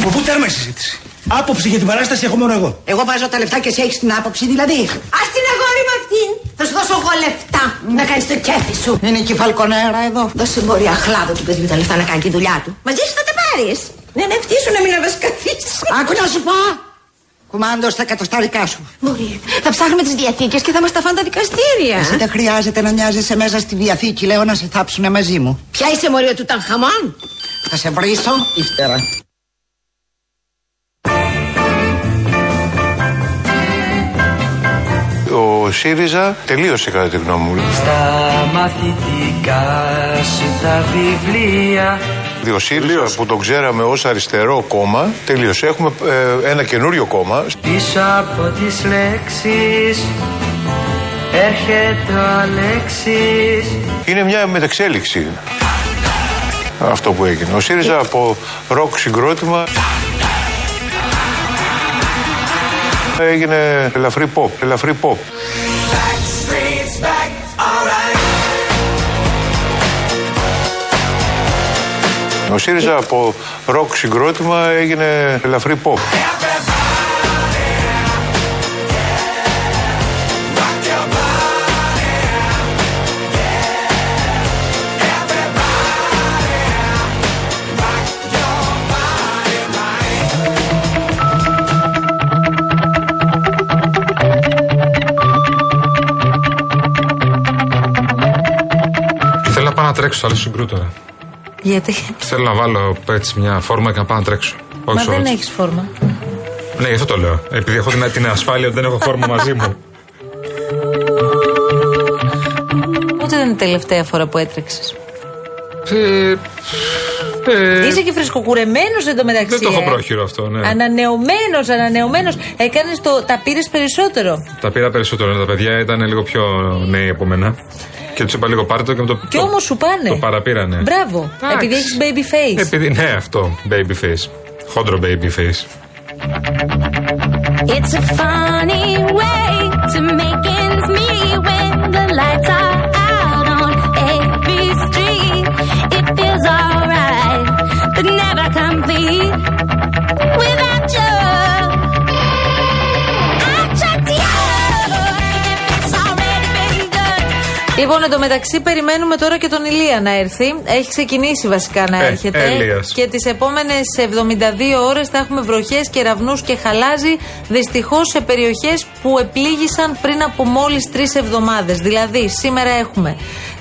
Λοιπόν, πού τέρμα η συζήτηση; Άποψη για την παράσταση έχω μόνο εγώ. Εγώ βάζω τα λεφτά και εσύ έχεις την άποψη, δηλαδή. Α την αγόρι με αυτήν. Θα σου δώσω εγώ λεφτά να κάνεις το κέφι σου. Είναι και η φαλκονέρα εδώ. Δώσε μπορεί αχλάδο του παιδιού τα λεφτά να κάνει τη δουλειά του. Μαζί σου θα τα πάρεις. Ναι, ναι, αυτή σου να μην αβασκαθίσει. Άκου να σου πω. Κουμάντος στα κατοστάρικα σου. Μπορεί. Θα ψάχνουμε τις διαθήκες και θα μας τα φάνε τα δικαστήρια. Εσύ δεν χρειάζεται να νοιάζεσαι μέσα στη διαθήκη, λέω να σε θάψουνε μαζί μου. Ποια είσαι μωρίο του Τανχαμών. Θα σε βρίσω ύστερα. Ο ΣΥΡΙΖΑ τελείωσε κατά τη γνώμη μου. Στα μαθητικά σου τα βιβλία Ο ΣΥΡΙΖΑ που τον ξέραμε ως αριστερό κόμμα τελείωσε. Έχουμε ε, ένα καινούριο κόμμα. Πίσω από τις λέξεις έρχεται ο Αλέξης Είναι μια μεταξέλιξη αυτό που έγινε. Ο ΣΥΡΙΖΑ από ροκ συγκρότημα έγινε ελαφρύ pop, ελαφρύ pop. Ο ΣΥΡΙΖΑ από ροκ συγκρότημα έγινε ελαφρύ pop. Τρέξω, άλλο συγκρού τώρα. Γιατί; Θέλω να βάλω έτσι μια φόρμα και να πάω να τρέξω. Μα Όχι δεν shorts. έχεις φόρμα. Ναι, γι' αυτό το λέω. Επειδή έχω την, την ασφάλεια ότι δεν έχω φόρμα μαζί μου. Πότε ήταν η τελευταία φορά που έτρεξες. Ε, ε, Είσαι και φρεσκοκουρεμένος εντωμεταξύ. Δεν το έχω ε. πρόχειρο αυτό, ναι. Ανανεωμένος, ανανεωμένος. Έκανες το. Τα πήρες περισσότερο. Τα πήρα περισσότερο. Τα παιδιά ήταν λίγο πιο νέοι από μένα. Και του είπα λίγο πάρε το και με το. Κι το- όμω σου πάνε. Το παραπήρανε. Μπράβο. Εντάξει. Επειδή έχει baby face. Επειδή, ναι, αυτό. Baby face. Χόντρο baby face. It's a funny way to make ends meet when the lights are out on every street. It feels alright, but never complete Λοιπόν, εντωμεταξύ περιμένουμε τώρα και τον Ηλία να έρθει. Έχει ξεκινήσει βασικά να Ε, έρχεται. Έλιας. Και τις επόμενες 72 ώρες θα έχουμε βροχές, κεραυνού και χαλάζι. Δυστυχώς σε περιοχές που επλήγησαν πριν από μόλις τρεις εβδομάδες. Δηλαδή, σήμερα έχουμε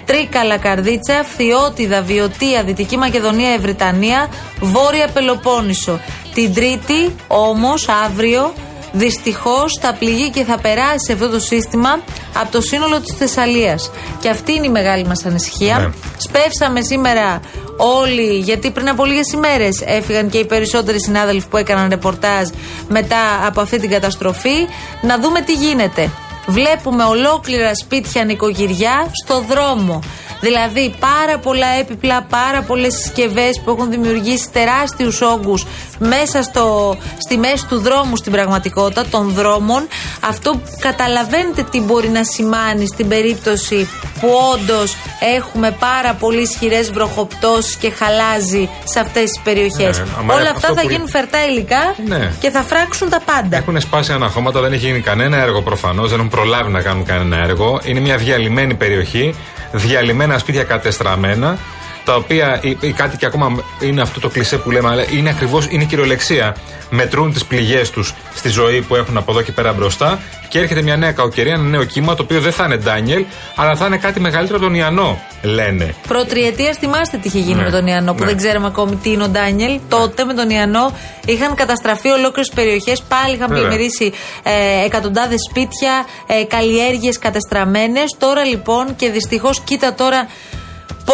Τρίκαλα, Καρδίτσα, Φθιώτιδα, Βιωτία, Δυτική Μακεδονία, Ευρυτανία, Βόρεια Πελοπόννησο. Την Τρίτη, όμως, αύριο, Δυστυχώς θα πληγεί και θα περάσει αυτό το σύστημα από το σύνολο της Θεσσαλίας. Και αυτή είναι η μεγάλη μας ανησυχία. Ναι. Σπεύσαμε σήμερα όλοι, γιατί πριν από λίγες ημέρες έφυγαν και οι περισσότεροι συνάδελφοι που έκαναν ρεπορτάζ μετά από αυτή την καταστροφή, να δούμε τι γίνεται. Βλέπουμε ολόκληρα σπίτια νοικοκυριά στο δρόμο. Δηλαδή πάρα πολλά έπιπλα, πάρα πολλές συσκευές που έχουν δημιουργήσει τεράστιους όγκους μέσα στο, στη μέση του δρόμου στην πραγματικότητα, των δρόμων. Αυτό καταλαβαίνετε τι μπορεί να σημάνει στην περίπτωση που όντως έχουμε πάρα πολύ ισχυρές βροχοπτώσεις και χαλάζει σε αυτές τις περιοχές. Ναι, άμα Όλα αυτό αυτά θα που- γίνουν φερτά υλικά Ναι. και θα φράξουν τα πάντα. Έχουν σπάσει αναχώματα, δεν έχει γίνει κανένα έργο προφανώς, δεν έχουν προλάβει να κάνουν κανένα έργο. Είναι μια διαλυμένη περιοχή, διαλυμένα σπίτια κατεστραμμένα, τα οποία οι, οι κάτοικοι ακόμα είναι αυτό το κλισέ που λέμε, αλλά είναι ακριβώς, είναι κυριολεξία. Μετρούν τις πληγές τους στη ζωή που έχουν από εδώ και πέρα μπροστά και έρχεται μια νέα κακοκαιρία, ένα νέο κύμα, το οποίο δεν θα είναι Ντάνιελ, αλλά θα είναι κάτι μεγαλύτερο από τον Ιαννό, λένε. Προτριετίας θυμάστε τι είχε γίνει Ναι. με τον Ιαννό που Ναι. δεν ξέραμε ακόμη τι είναι ο Ντάνιελ. Τότε με τον Ιαννό είχαν καταστραφεί ολόκληρες περιοχές. Πάλι είχαν Βέβαια. πλημμυρίσει ε, εκατοντάδες σπίτια, ε, καλλιέργειες κατεστραμμένες. Τώρα λοιπόν και δυστυχώς κοίτα τώρα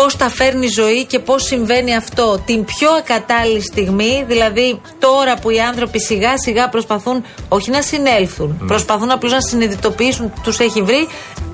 πώς τα φέρνει η ζωή και πώς συμβαίνει αυτό την πιο ακατάλληλη στιγμή. Δηλαδή τώρα που οι άνθρωποι σιγά σιγά προσπαθούν όχι να συνέλθουν, προσπαθούν απλώς να συνειδητοποιήσουν τους έχει βρει.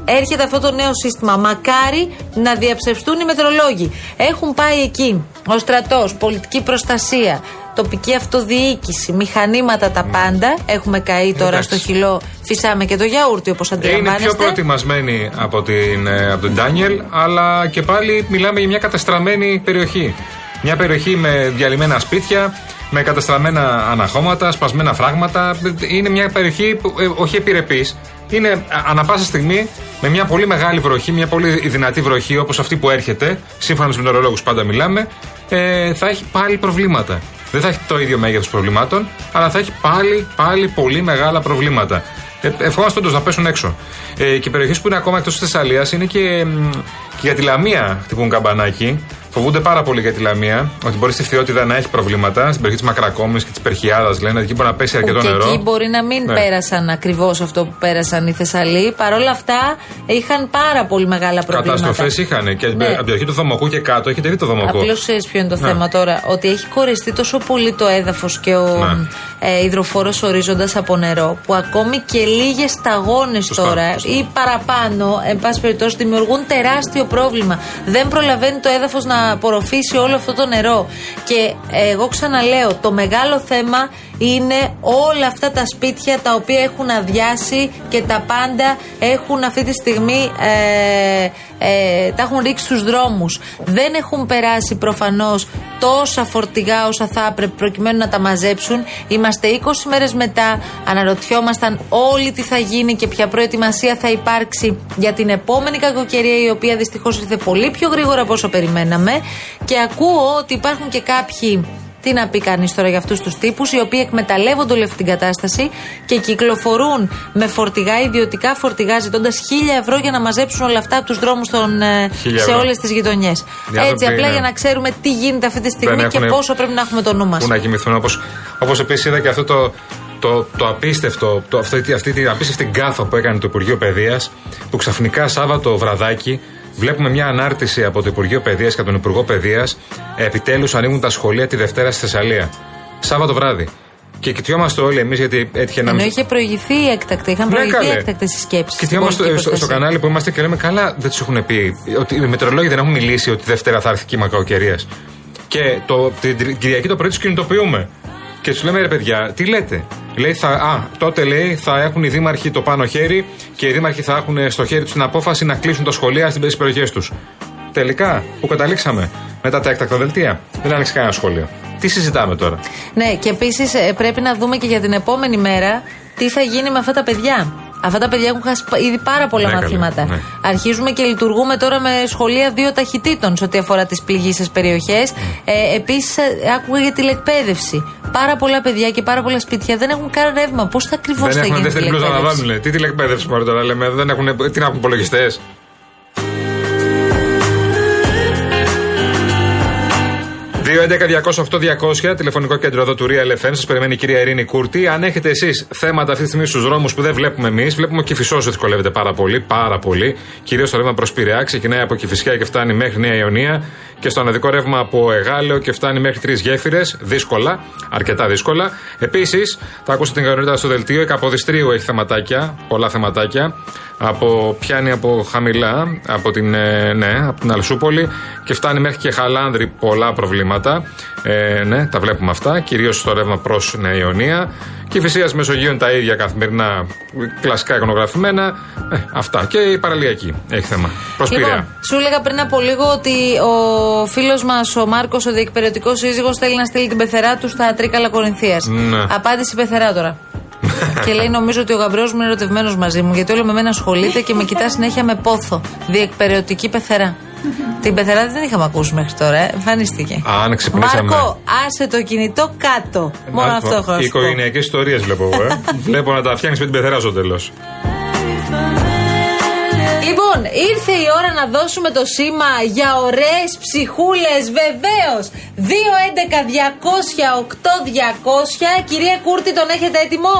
Έρχεται αυτό το νέο σύστημα. Μακάρι να διαψευστούν οι μετρολόγοι. Έχουν πάει εκεί ο στρατός, πολιτική προστασία, τοπική αυτοδιοίκηση, μηχανήματα τα πάντα. Έχουμε καεί τώρα Εντάξει. στο χυλό, φυσάμε και το γιαούρτι όπως Είναι πιο αντιλαμβάνεστε. προετοιμασμένοι από, την, ε, από τον Ντάνιελ, αλλά και πάλι μιλάμε για μια κατεστραμμένη περιοχή. Μια περιοχή με διαλυμένα σπίτια, με καταστραμμένα αναχώματα, σπασμένα φράγματα. Είναι μια περιοχή που, ε, όχι επιρρεπής. Είναι ε, ανα πάσα στιγμή με μια πολύ μεγάλη βροχή, μια πολύ δυνατή βροχή όπως αυτή που έρχεται, σύμφωνα με τους μετεωρολόγους πάντα μιλάμε, ε, θα έχει πάλι προβλήματα. Δεν θα έχει το ίδιο μέγεθος προβλημάτων, αλλά θα έχει πάλι, πάλι πολύ μεγάλα προβλήματα. Ε, ευχόμαστε όντως να πέσουν έξω. Ε, και περιοχές που είναι ακόμα εκτός της Θεσσαλίας είναι και, μ, και για τη Λαμία χτυπούν καμπανάκι. Φοβούνται πάρα πολύ για τη Λαμία, ότι μπορεί στη Φθιότητα να έχει προβλήματα. Στην περιοχή της Μακρακόμης και της Περχιάδα λένε ότι εκεί μπορεί να πέσει αρκετό και νερό. εκεί μπορεί να μην Ναι. πέρασαν ακριβώς αυτό που πέρασαν οι Θεσσαλοί. Παρ' όλα αυτά είχαν πάρα πολύ μεγάλα προβλήματα. Καταστροφές είχαν και Ναι. από την περιοχή του Δομοκού και κάτω. Έχετε δει το Δομοκό. Απλώς ξέρεις ποιο είναι το Ναι. θέμα τώρα. Ότι έχει κορεστεί τόσο πολύ το έδαφος και ο Ναι. Ε, υδροφόρος ορίζοντας από νερό, που ακόμη και λίγες σταγόνες Σωστά, τώρα σωστά. ή παραπάνω, εν πάση περιπτώσει, δημιουργούν τεράστιο πρόβλημα. Δεν προλαβαίνει το έδαφος να απορροφήσει όλο αυτό το νερό. Και ε, εγώ ξαναλέω, το μεγάλο θέμα είναι όλα αυτά τα σπίτια τα οποία έχουν αδειάσει και τα πάντα έχουν αυτή τη στιγμή ε, ε, τα έχουν ρίξει στους δρόμους. Δεν έχουν περάσει προφανώς τόσα φορτηγά όσα θα έπρεπε προκειμένου να τα μαζέψουν. Είμαστε 20 μέρες μετά, αναρωτιόμασταν όλοι τι θα γίνει και ποια προετοιμασία θα υπάρξει για την επόμενη κακοκαιρία η οποία δυστυχώς ήρθε πολύ πιο γρήγορα από όσο περιμέναμε και ακούω ότι υπάρχουν και κάποιοι τι να πει κανείς τώρα για αυτούς τους τύπους, οι οποίοι εκμεταλλεύονται όλη αυτή την κατάσταση και κυκλοφορούν με φορτηγά, ιδιωτικά φορτηγά, ζητώντας χίλια ευρώ για να μαζέψουν όλα αυτά από τους δρόμους Χίλια σε ευρώ. όλες τις γειτονιές. Οι Έτσι, άνθρωποι απλά είναι- για να ξέρουμε τι γίνεται αυτή τη στιγμή και έχουνε πόσο πρέπει να έχουμε το νου μας. Πού να κοιμηθούν. Όπως όπως επίσης είδα και αυτό το, το, το απίστευτο, το, αυτή, αυτή την απίστευτη γκάθα που έκανε το Υπουργείο Παιδείας, που ξαφνικά Σάββατο βραδάκι βλέπουμε μια ανάρτηση από το Υπουργείο Παιδείας και τον Υπουργό Παιδείας. Επιτέλους ανοίγουν τα σχολεία τη Δευτέρα στη Θεσσαλία. Σάββατο βράδυ. Και κοιτιόμαστε όλοι εμείς γιατί έτυχε να Ενώ μην. είχε προηγηθεί έκτακτα, είχαν Ναι, προηγηθεί καλέ. έκτακτε συσκέψει. Και θυμόμαστε στο, στο κανάλι που είμαστε και λέμε καλά, δεν τους έχουν πει. Ότι οι μετεωρολόγοι δεν έχουν μιλήσει ότι Δευτέρα θα έρθει κύμα κακοκαιρίας. Και το, την Κυριακή το πρωί τους κινητοποιούμε. Και του λέμε ρε παιδιά, τι λέτε; Λέει, θα, α, τότε λέει θα έχουν οι δήμαρχοι το πάνω χέρι και οι δήμαρχοι θα έχουν στο χέρι τους την απόφαση να κλείσουν τα σχολεία στις περιοχές τους. Τελικά, που καταλήξαμε μετά τα έκτακτα δελτία, δεν άνοιξε κανένα σχολείο. Τι συζητάμε τώρα; Ναι, και επίσης πρέπει να δούμε και για την επόμενη μέρα τι θα γίνει με αυτά τα παιδιά. Αυτά τα παιδιά έχουν χάσει πα- ήδη πάρα πολλά Ναι, καλέ, μαθήματα. ναι. Αρχίζουμε και λειτουργούμε τώρα με σχολεία δύο ταχυτήτων σε ό,τι αφορά τις πληγήσεις περιοχές. Ε, Επίσης, άκουγα για τηλεκπαίδευση. Πάρα πολλά παιδιά και πάρα πολλά σπίτια δεν έχουν καν ρεύμα. Πώς θα ακριβώς θα δεν γίνει έχουν η δεύτερη πλούζα να τηλεκπαίδευση; βάλουν. Τι τηλεκπαίδευση μωρέ τώρα λέμε, δεν έχουν, τι να έχουν υπολογιστές; Τηλεφωνικό κέντρο εδώ του Real FM. Σας περιμένει η κυρία Ειρήνη Κούρτη. Αν έχετε εσείς θέματα αυτή τη στιγμή στους δρόμους που δεν βλέπουμε εμείς, βλέπουμε και φυσός δυσκολεύεται πάρα πολύ. Πάρα πολύ. Κυρίως το ρεύμα προς Πειραιά ξεκινάει από Κυφυσιά και φτάνει μέχρι Νέα Ιωνία. Και στο αναδικό ρεύμα από Εγάλεο και φτάνει μέχρι τρεις γέφυρες. Δύσκολα, αρκετά δύσκολα. Επίσης, θα ακούσετε την κανονίτητα στο δελτίο. Η Καποδιστρίου έχει θεματάκια, πολλά θεματάκια. Από, πιάνει από χαμηλά, από την, ε, ναι, από την Αλσούπολη και φτάνει μέχρι και Χαλάνδρη πολλά προβλήματα. Ε, ναι, τα βλέπουμε αυτά. Κυρίως στο ρεύμα προς Νέα Ιωνία. Και η Φυσία Μεσογείων τα ίδια καθημερινά κλασικά εικονογραφημένα. Ε, αυτά. Και η παραλιακή έχει θέμα. Προς Πειραιά. Λοιπόν, σου έλεγα πριν από λίγο ότι ο φίλος μας, ο Μάρκος, ο διεκπαιρεωτικό σύζυγος, θέλει να στείλει την πεθερά του στα Τρίκαλα Κορινθίας. Ναι. Απάντηση πεθερά τώρα. και λέει: Νομίζω ότι ο γαμπρός μου είναι ερωτευμένος μαζί μου, γιατί όλο με μένα ασχολείται και με κοιτά συνέχεια με πόθο. Διεκπαιρεωτική πεθερά. Την πεθερά δεν την είχαμε ακούσει μέχρι τώρα, ε. εμφανίστηκε. Αν ξυπνήσαμε. Μάρκο, άσε το κινητό κάτω. Μόνο Να- αυτό έχω να Οι σου πω. οικογενειακέ ιστορίες βλέπω εγώ. Ε. βλέπω να τα φτιάχνεις με την πεθερά στο τέλος. Λοιπόν, ήρθε η ώρα να δώσουμε το σήμα για ωραίες ψυχούλες, βεβαίως. 2-11-200-8-200. Κυρία Κούρτη, τον έχετε έτοιμο;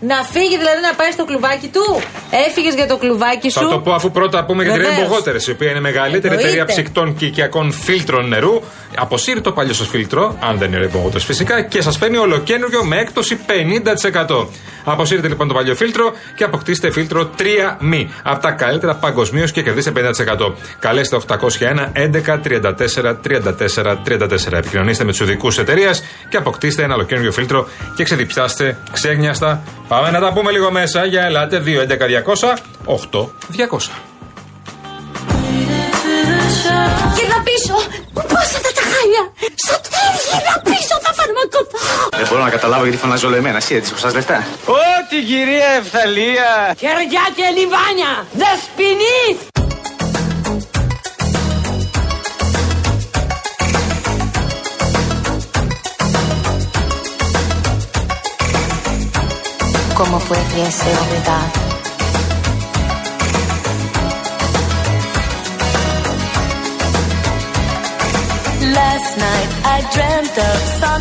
Να φύγει δηλαδή να πάει στο κλουβάκι του. Έφυγες για το κλουβάκι σου. Θα το πω αφού πρώτα πούμε για την Βεβαίως. Rainbow Waters, η οποία είναι η μεγαλύτερη Εννοείται. εταιρεία ψυκτών και οικιακών φίλτρων νερού. Αποσύρει το παλιό σας φίλτρο, αν δεν είναι Rainbow Waters φυσικά, και σας φέρνει ολοκένουργιο με έκπτωση 50%. Αποσύρετε λοιπόν το παλιό φίλτρο και αποκτήστε φίλτρο 3 μη. Από τα καλύτερα παγκοσμίως και κερδίστε 50%. Καλέστε 801 11 34 34 34. Επικοινωνήστε με τους ειδικού εταιρείας και αποκτήστε ένα ολοκένουργιο φίλτρο και ξεδιπιάστε ξέγνιαστα. Πάμε να τα πούμε λίγο μέσα. Για ελάτε 2 11 200 8 200. Και εδώ πίσω, πώ αυτά τα χάλια Ιταλία. Σωτήρι, να πίσω τα φαρμακωτά. Δεν μπορώ να καταλάβω γιατί φωνάζει όλο εμένα. Εσύ έτσι χρωστάς λεφτά. Ό,τι κυρία Ευθαλία. Χεριά και λιβάνια. Δεσποινείς. ¿Cómo pudiese olvidar? Last night I dreamt of San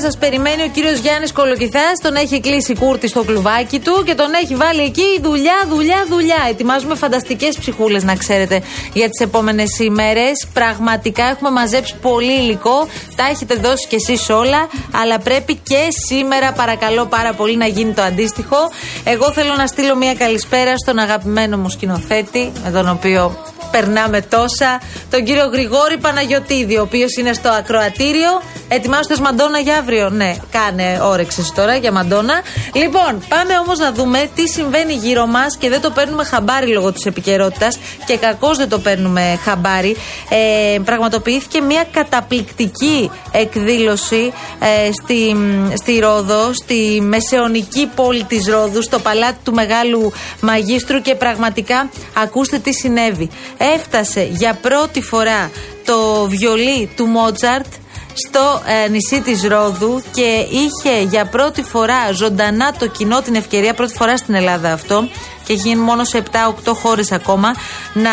σας περιμένει ο κύριος Γιάννης Κολοκυθάς. Τον έχει κλείσει κούρτη στο κλουβάκι του και τον έχει βάλει εκεί δουλειά, δουλειά, δουλειά. Ετοιμάζουμε φανταστικές ψυχούλες, να ξέρετε, για τις επόμενες ημέρες. Πραγματικά έχουμε μαζέψει πολύ υλικό. Τα έχετε δώσει κι εσείς όλα. Αλλά πρέπει και σήμερα, παρακαλώ πάρα πολύ, να γίνει το αντίστοιχο. Εγώ θέλω να στείλω μια καλησπέρα στον αγαπημένο μου σκηνοθέτη, με τον οποίο περνάμε τόσα. Τον κύριο Γρηγόρη Παναγιοτήδη, ο οποίος είναι στο ακροατήριο. Ετοιμάζονται Μαντόνα για αύριο; Ναι, κάνε όρεξη τώρα για Μαντόνα. Λοιπόν, πάμε όμως να δούμε τι συμβαίνει γύρω μας και δεν το παίρνουμε χαμπάρι λόγω της επικαιρότητας και κακώς δεν το παίρνουμε χαμπάρι. Ε, πραγματοποιήθηκε μια καταπληκτική εκδήλωση ε, στη, στη Ρόδο, στη μεσαιωνική πόλη της Ρόδου, στο παλάτι του Μεγάλου Μαγίστρου και πραγματικά ακούστε τι συνέβη. Έφτασε για πρώτη φορά το βιολί του Μότσαρτ στο ε, νησί της Ρόδου και είχε για πρώτη φορά ζωντανά το κοινό την ευκαιρία, πρώτη φορά στην Ελλάδα αυτό και έχει γίνει μόνο σε 7-8 χώρες ακόμα να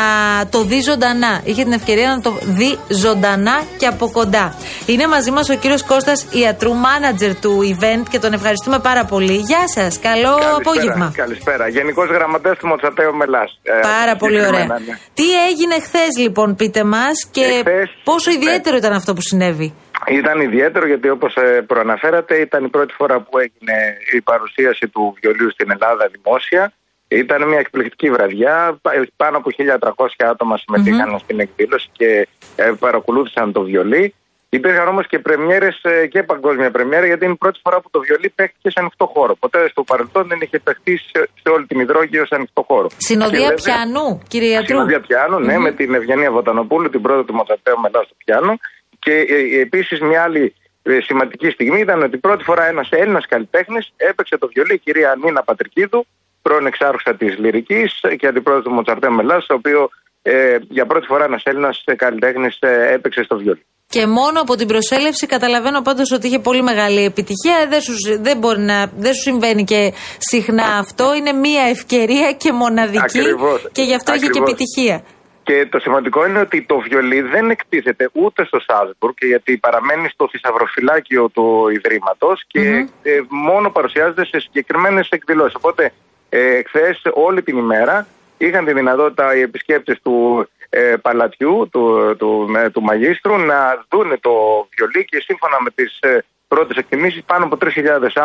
το δει ζωντανά. Είχε την ευκαιρία να το δει ζωντανά και από κοντά. Είναι μαζί μας ο κύριος Κώστας Ιατρού, μάνατζερ του event και τον ευχαριστούμε πάρα πολύ. Γεια σας, καλό απόγευμα. Καλησπέρα. Γενικός Γραμματέας του Μοτσατέο Μελάς. Πάρα πολύ ωραία. ναι. Τι έγινε χθες, λοιπόν, πείτε μας και Εχθές, πόσο ναι. ιδιαίτερο ήταν αυτό που συνέβη; Ήταν ιδιαίτερο γιατί όπως προαναφέρατε ήταν η πρώτη φορά που έγινε η παρουσίαση του βιολίου στην Ελλάδα δημόσια. Ήταν μια εκπληκτική βραδιά. Πα- Πάνω από 1.300 άτομα συμμετείχαν στην εκδήλωση και ε, παρακολούθησαν το βιολί. Υπήρχαν όμως και πρεμιέρες και παγκόσμια πρεμιέρα γιατί είναι η πρώτη φορά που το βιολί παίχτηκε σε ανοιχτό χώρο. Ποτέ στο παρελθόν δεν είχε παιχτεί σε, σε όλη την Υδρόγειο σε ανοιχτό χώρο. Και Συνοδεία βέβαια- πιανού, κύριε Ιατρού. Συνοδεία πιάνου, ναι, με την Ευγενία Βοτανοπούλου, την πρόεδρο του Μοτσατέου Μελάς στο πιάνο. Και ε, επίσης μια άλλη ε, σημαντική στιγμή ήταν ότι πρώτη φορά ένας Έλληνας καλλιτέχνης έπαιξε το βιολί, η κυρία Νίνα Πατρικίδου, πρώην εξάρχουσα της Λυρικής και αντιπρόεδρος του Μοτσαρτέου Μελάς, το οποίο ε, για πρώτη φορά ένας Έλληνας καλλιτέχνης ε, έπαιξε στο βιολί. Και μόνο από την προσέλευση καταλαβαίνω πάντως ότι είχε πολύ μεγάλη επιτυχία. Δεν σου, δεν μπορεί να, δεν σου συμβαίνει και συχνά αυτό. Είναι μία ευκαιρία και μοναδική. Ακριβώς. Και γι' αυτό είχε και Ακριβώς. επιτυχία. Και το σημαντικό είναι ότι το βιολί δεν εκτίθεται ούτε στο Σάλσμπουργκ, γιατί παραμένει στο θησαυροφυλάκιο του ιδρυματο και ε, μόνο παρουσιάζεται σε συγκεκριμένες εκδηλώσεις. Οπότε, ε, χθες όλη την ημέρα είχαν τη δυνατότητα οι επισκέπτες του ε, παλατιού, του, του, με- του μαγίστρου, να δούνε το βιολί και σύμφωνα με τις ε, πρώτες εκτιμήσεις, πάνω από 3.000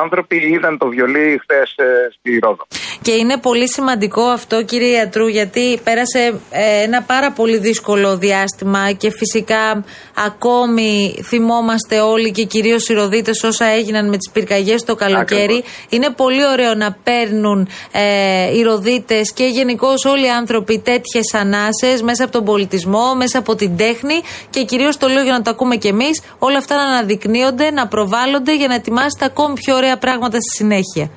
άνθρωποι είδαν το βιολί χθες στη Ρόδο. Και είναι πολύ σημαντικό αυτό, κύριε Ιατρού, γιατί πέρασε ε, ένα πάρα πολύ δύσκολο διάστημα και φυσικά ακόμη θυμόμαστε όλοι και κυρίως οι Ροδίτες όσα έγιναν με τις πυρκαγιές το καλοκαίρι. Ακριβώς. Είναι πολύ ωραίο να παίρνουν ε, οι Ροδίτες και γενικώ όλοι οι άνθρωποι τέτοιες ανάσες μέσα από τον πολιτισμό, μέσα από την τέχνη και κυρίως το λέω για να το ακούμε κι εμείς, όλα αυτά να αναδεικνύονται, να προβάλλονται για να ετοιμάσετε ακόμη πιο ωραία πράγματα στη συνέχεια.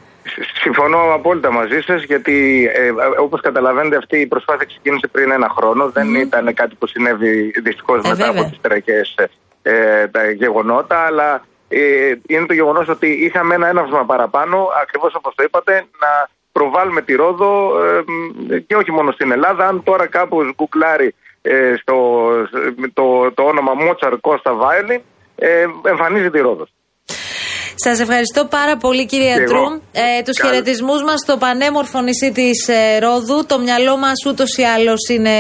Συμφωνώ απόλυτα μαζί σας, γιατί ε, όπως καταλαβαίνετε, αυτή η προσπάθεια ξεκίνησε πριν ένα χρόνο. Δεν ήταν κάτι που συνέβη δυστυχώς μετά βέβαια. από τις τραγικές ε, τα γεγονότα, αλλά ε, είναι το γεγονός ότι είχαμε ένα έναυσμα παραπάνω, ακριβώς όπως το είπατε, να προβάλλουμε τη Ρόδο ε, μ, και όχι μόνο στην Ελλάδα. Αν τώρα κάπου γκουκλάρει ε, στο, το, το όνομα Μότσαρ Κώστα Βάιολιν, ε, εμφανίζεται η Ρόδος. Σας ευχαριστώ πάρα πολύ, κύριε Και εγώ. Τρούμ. Ε, Τους Καλ- χαιρετισμούς μας στο πανέμορφο νησί της ε, Ρόδου. Το μυαλό μας ούτως ή άλλως είναι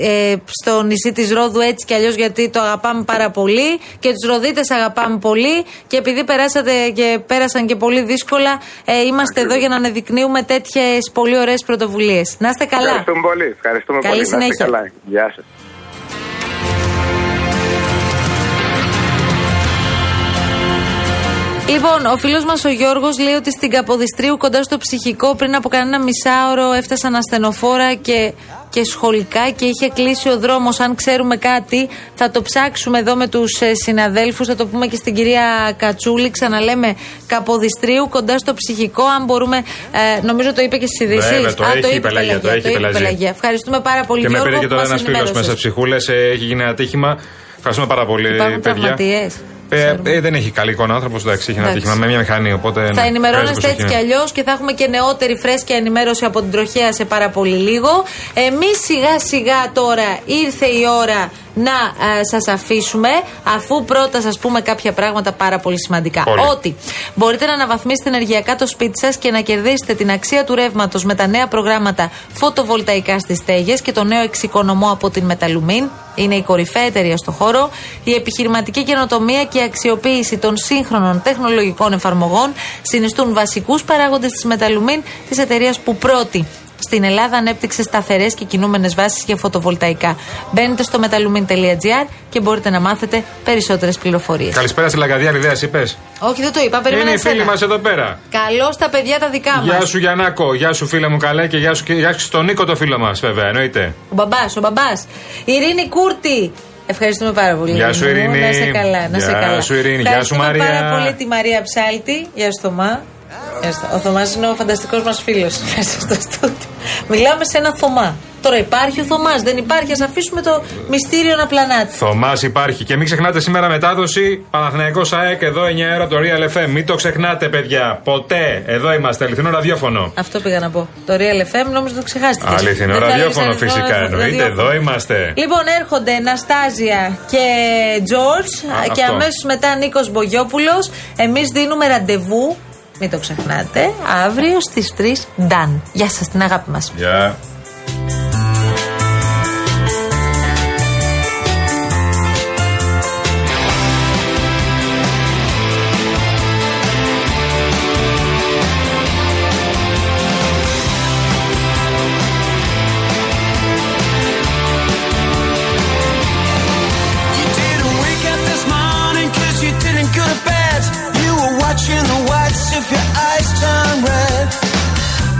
ε, στο νησί της Ρόδου έτσι κι αλλιώς γιατί το αγαπάμε πάρα πολύ και τους Ροδίτες αγαπάμε πολύ. Και επειδή περάσατε και πέρασαν και πολύ δύσκολα, ε, είμαστε εδώ για να αναδεικνύουμε τέτοιες πολύ ωραίες πρωτοβουλίες. Να είστε καλά. Ευχαριστούμε πολύ. Ευχαριστούμε Καλή πολύ. Να είστε συνέχεια. καλά. Γεια σας. Λοιπόν, ο φίλος μας ο Γιώργος λέει ότι στην Καποδιστρίου κοντά στο ψυχικό πριν από κανένα μισάωρο έφτασαν ασθενοφόρα και, και σχολικά και είχε κλείσει ο δρόμος. Αν ξέρουμε κάτι, θα το ψάξουμε εδώ με τους συναδέλφους. Θα το πούμε και στην κυρία Κατσούλη. Ξαναλέμε Καποδιστρίου κοντά στο ψυχικό. Αν μπορούμε. Ε, νομίζω το είπε και στις ειδήσεις. Βέβαια, το έχει η Πελαγία, το έχει η Πελαγία. Ευχαριστούμε πάρα πολύ, Και με Γιώργο. πήρε και που τώρα μας ένας φίλος ενημέρωσες; μέσα ψυχούλες. Έχει γίνει ένα ατύχημα. Ευχαριστούμε πάρα πολύ, Υπάρχουν παιδιά. τραυματίες. Ε, ε, δεν έχει καλή εικόνα άνθρωπος, εντάξει, έχει ένα Εντάξει. ατύχημα με μια μηχανή. Οπότε, Θα ναι, ενημερώνεστε χρειάζεται έτσι κι προσοχή. αλλιώς και θα έχουμε και νεότερη φρέσκια ενημέρωση από την τροχέα σε πάρα πολύ λίγο. Εμείς σιγά σιγά τώρα ήρθε η ώρα να ε, σας αφήσουμε, αφού πρώτα σας πούμε κάποια πράγματα πάρα πολύ σημαντικά. Πολύ. Ότι μπορείτε να αναβαθμίσετε ενεργειακά το σπίτι σας και να κερδίσετε την αξία του ρεύματος με τα νέα προγράμματα φωτοβολταϊκά στις στέγες και το νέο εξοικονομό από την Μεταλουμίν. Είναι η κορυφαία εταιρεία στο χώρο. Η επιχειρηματική καινοτομία και η αξιοποίηση των σύγχρονων τεχνολογικών εφαρμογών συνιστούν βασικούς παράγοντες της Μεταλουμίν, της εταιρείας που πρώτη στην Ελλάδα ανέπτυξε σταθερές και κινούμενες βάσεις για φωτοβολταϊκά. Μπαίνετε στο metalumin.gr και μπορείτε να μάθετε περισσότερες πληροφορίες. Καλησπέρα στη Λαγκαδιά, Λιδέας, είπες; Όχι, δεν το είπα. Περίμενα Είναι οι φίλοι εσένα. μας εδώ πέρα. Καλώ τα παιδιά τα δικά μας. Γεια σου Γιαννάκο, γεια σου φίλε μου καλέ και γεια σου, και γεια σου στον Νίκο το φίλο μας, βέβαια, εννοείται. Ο μπαμπάς, ο μπαμπάς. Ειρήνη Κούρτη. Ευχαριστούμε πάρα πολύ. Γεια σου, μου. Ειρήνη. Να σε καλά, να σε Γεια καλά. σου, Ειρήνη. Γεια σου, Ευχαριστούμε Μαρία. πάρα πολύ τη Μαρία Ψάλτη. Γεια σου, Θωμά. Γεια σου. Ο Θωμάς είναι ο φανταστικός μας φίλος μέσα στο στούντιο. Μιλάμε σε ένα Θωμά. Τώρα υπάρχει ο Θωμάς, δεν υπάρχει. Α αφήσουμε το μυστήριο να πλανάται. Θωμάς υπάρχει. Και μην ξεχνάτε σήμερα μετάδοση Παναθηναϊκός ΑΕΚ εδώ 9 ώρα από το Real FM. Μην το ξεχνάτε, παιδιά. Ποτέ. Εδώ είμαστε, αληθινό ραδιόφωνο. Αυτό πήγα να πω. Το Real FM νόμιζα το ξεχάστηκε. Αληθινό ραδιόφωνο φυσικά εννοείται. Εδώ είμαστε. Λοιπόν, έρχονται Ναστάζια και Τζορτζ Α, και αυτό. αμέσως μετά Νίκος Μπογιόπουλος. Εμείς δίνουμε ραντεβού, μην το ξεχνάτε, αύριο στις 3 Νταν. Γεια σας, την αγάπη μας. Γεια. You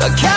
But